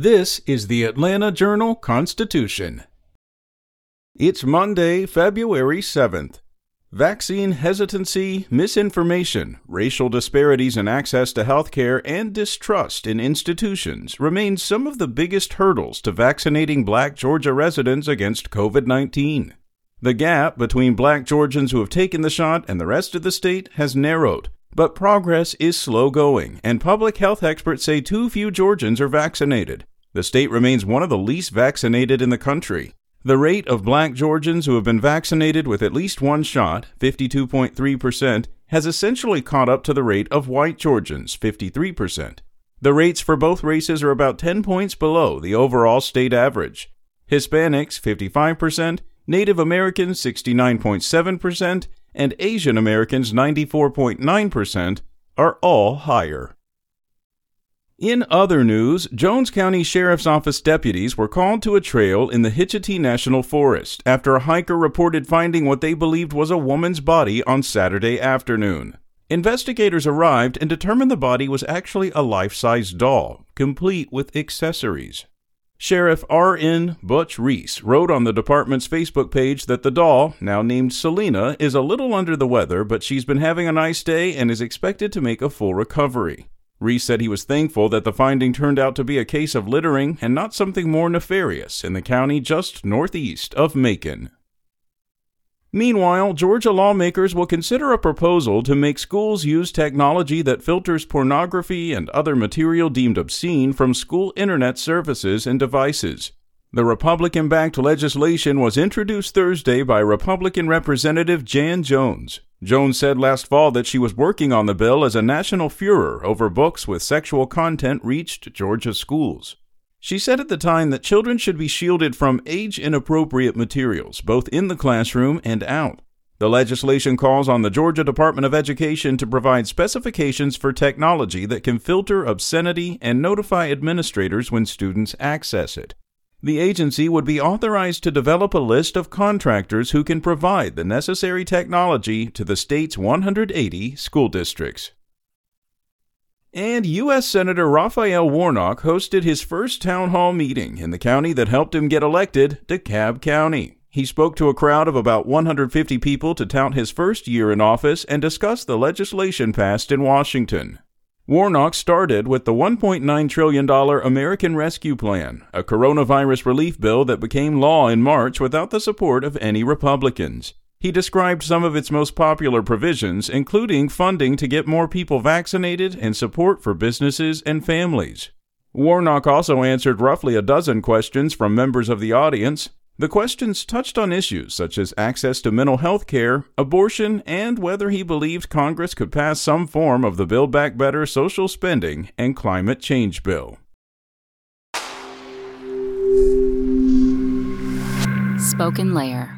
This is the Atlanta Journal Constitution. It's Monday, February 7th. Vaccine hesitancy, misinformation, racial disparities in access to health care, and distrust in institutions remain some of the biggest hurdles to vaccinating black Georgia residents against COVID 19. The gap between black Georgians who have taken the shot and the rest of the state has narrowed, but progress is slow going, and public health experts say too few Georgians are vaccinated. The state remains one of the least vaccinated in the country. The rate of black Georgians who have been vaccinated with at least one shot, 52.3%, has essentially caught up to the rate of white Georgians, 53%. The rates for both races are about 10 points below the overall state average. Hispanics, 55%, Native Americans, 69.7%, and Asian Americans 94.9% are all higher. In other news, Jones County Sheriff's Office deputies were called to a trail in the Hitchiti National Forest after a hiker reported finding what they believed was a woman's body on Saturday afternoon. Investigators arrived and determined the body was actually a life size doll, complete with accessories. Sheriff R.N. Butch Reece wrote on the department's Facebook page that the doll, now named Selena, is a little under the weather, but she's been having a nice day and is expected to make a full recovery. Reece said he was thankful that the finding turned out to be a case of littering and not something more nefarious in the county just northeast of Macon. Meanwhile, Georgia lawmakers will consider a proposal to make schools use technology that filters pornography and other material deemed obscene from school internet services and devices. The Republican backed legislation was introduced Thursday by Republican Representative Jan Jones. Jones said last fall that she was working on the bill as a national furor over books with sexual content reached Georgia schools. She said at the time that children should be shielded from age inappropriate materials, both in the classroom and out. The legislation calls on the Georgia Department of Education to provide specifications for technology that can filter obscenity and notify administrators when students access it. The agency would be authorized to develop a list of contractors who can provide the necessary technology to the state's 180 school districts. And U.S. Senator Raphael Warnock hosted his first town hall meeting in the county that helped him get elected, DeKalb County. He spoke to a crowd of about 150 people to tout his first year in office and discuss the legislation passed in Washington. Warnock started with the $1.9 trillion American Rescue Plan, a coronavirus relief bill that became law in March without the support of any Republicans. He described some of its most popular provisions, including funding to get more people vaccinated and support for businesses and families. Warnock also answered roughly a dozen questions from members of the audience. The questions touched on issues such as access to mental health care, abortion, and whether he believed Congress could pass some form of the Build Back Better social spending and climate change bill. SpokenLayer